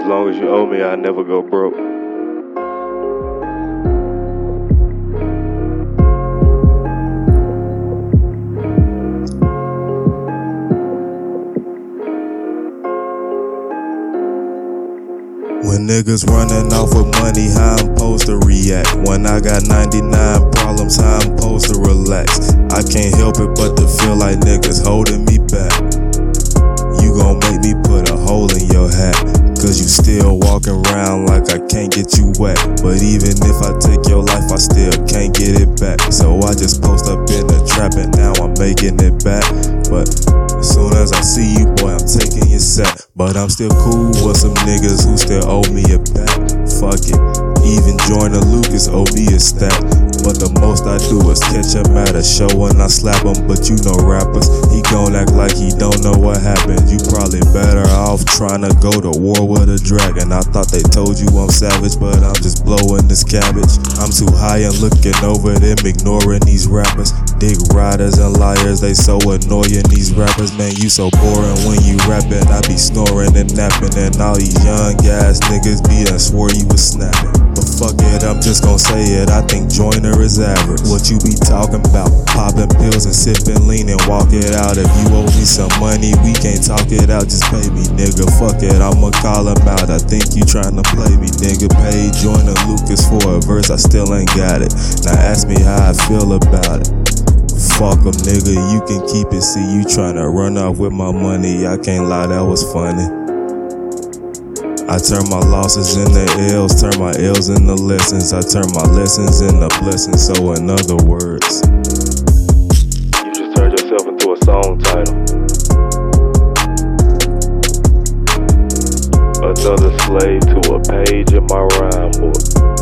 long as you owe me, I never go broke. When niggas running off with money, how I'm supposed to react? When I got 99 problems, how I'm supposed to relax? I can't help it but to feel like niggas holding me back. You gon' make me put a hole in your still walking around like I can't get you wet. But even if I take your life, I still can't get it back. So I just post up in the trap and now I'm making it back. But as soon as I see you, boy, I'm taking your set. But I'm still cool with some niggas who still owe me a back. Fuck it. Even Joyner Lucas owe me a stack. But the most I do is catch him at a show and I slap him. But you know rappers, he gon' act like he don't know what happened. You probably better off trying to go to war with a dragon. I thought they told you I'm savage, but I'm just blowing this cabbage. I'm too high and looking over them, ignoring these rappers. Dick riders and liars, they so annoying. These rappers, man, you so boring when you rapping. I be snoring and napping, and all these young ass niggas be done swore you was snapping. Fuck it, I'm just gon' say it. I think Joyner is average. What you be talking about? Popping pills and sipping lean and walk it out. If you owe me some money, we can't talk it out. Just pay me, nigga. Fuck it, I'ma call him out. I think you tryna play me, nigga. Pay Joyner Lucas for a verse, I still ain't got it. Now ask me how I feel about it. Fuck Fuck 'em, nigga. You can keep it. See you tryna run off with my money. I can't lie, that was funny. I turn my losses into L's, turn my L's into lessons. I turn my lessons into blessings. So, in other words, You just turned yourself into a song title. Another slave to a page in my rhyme book.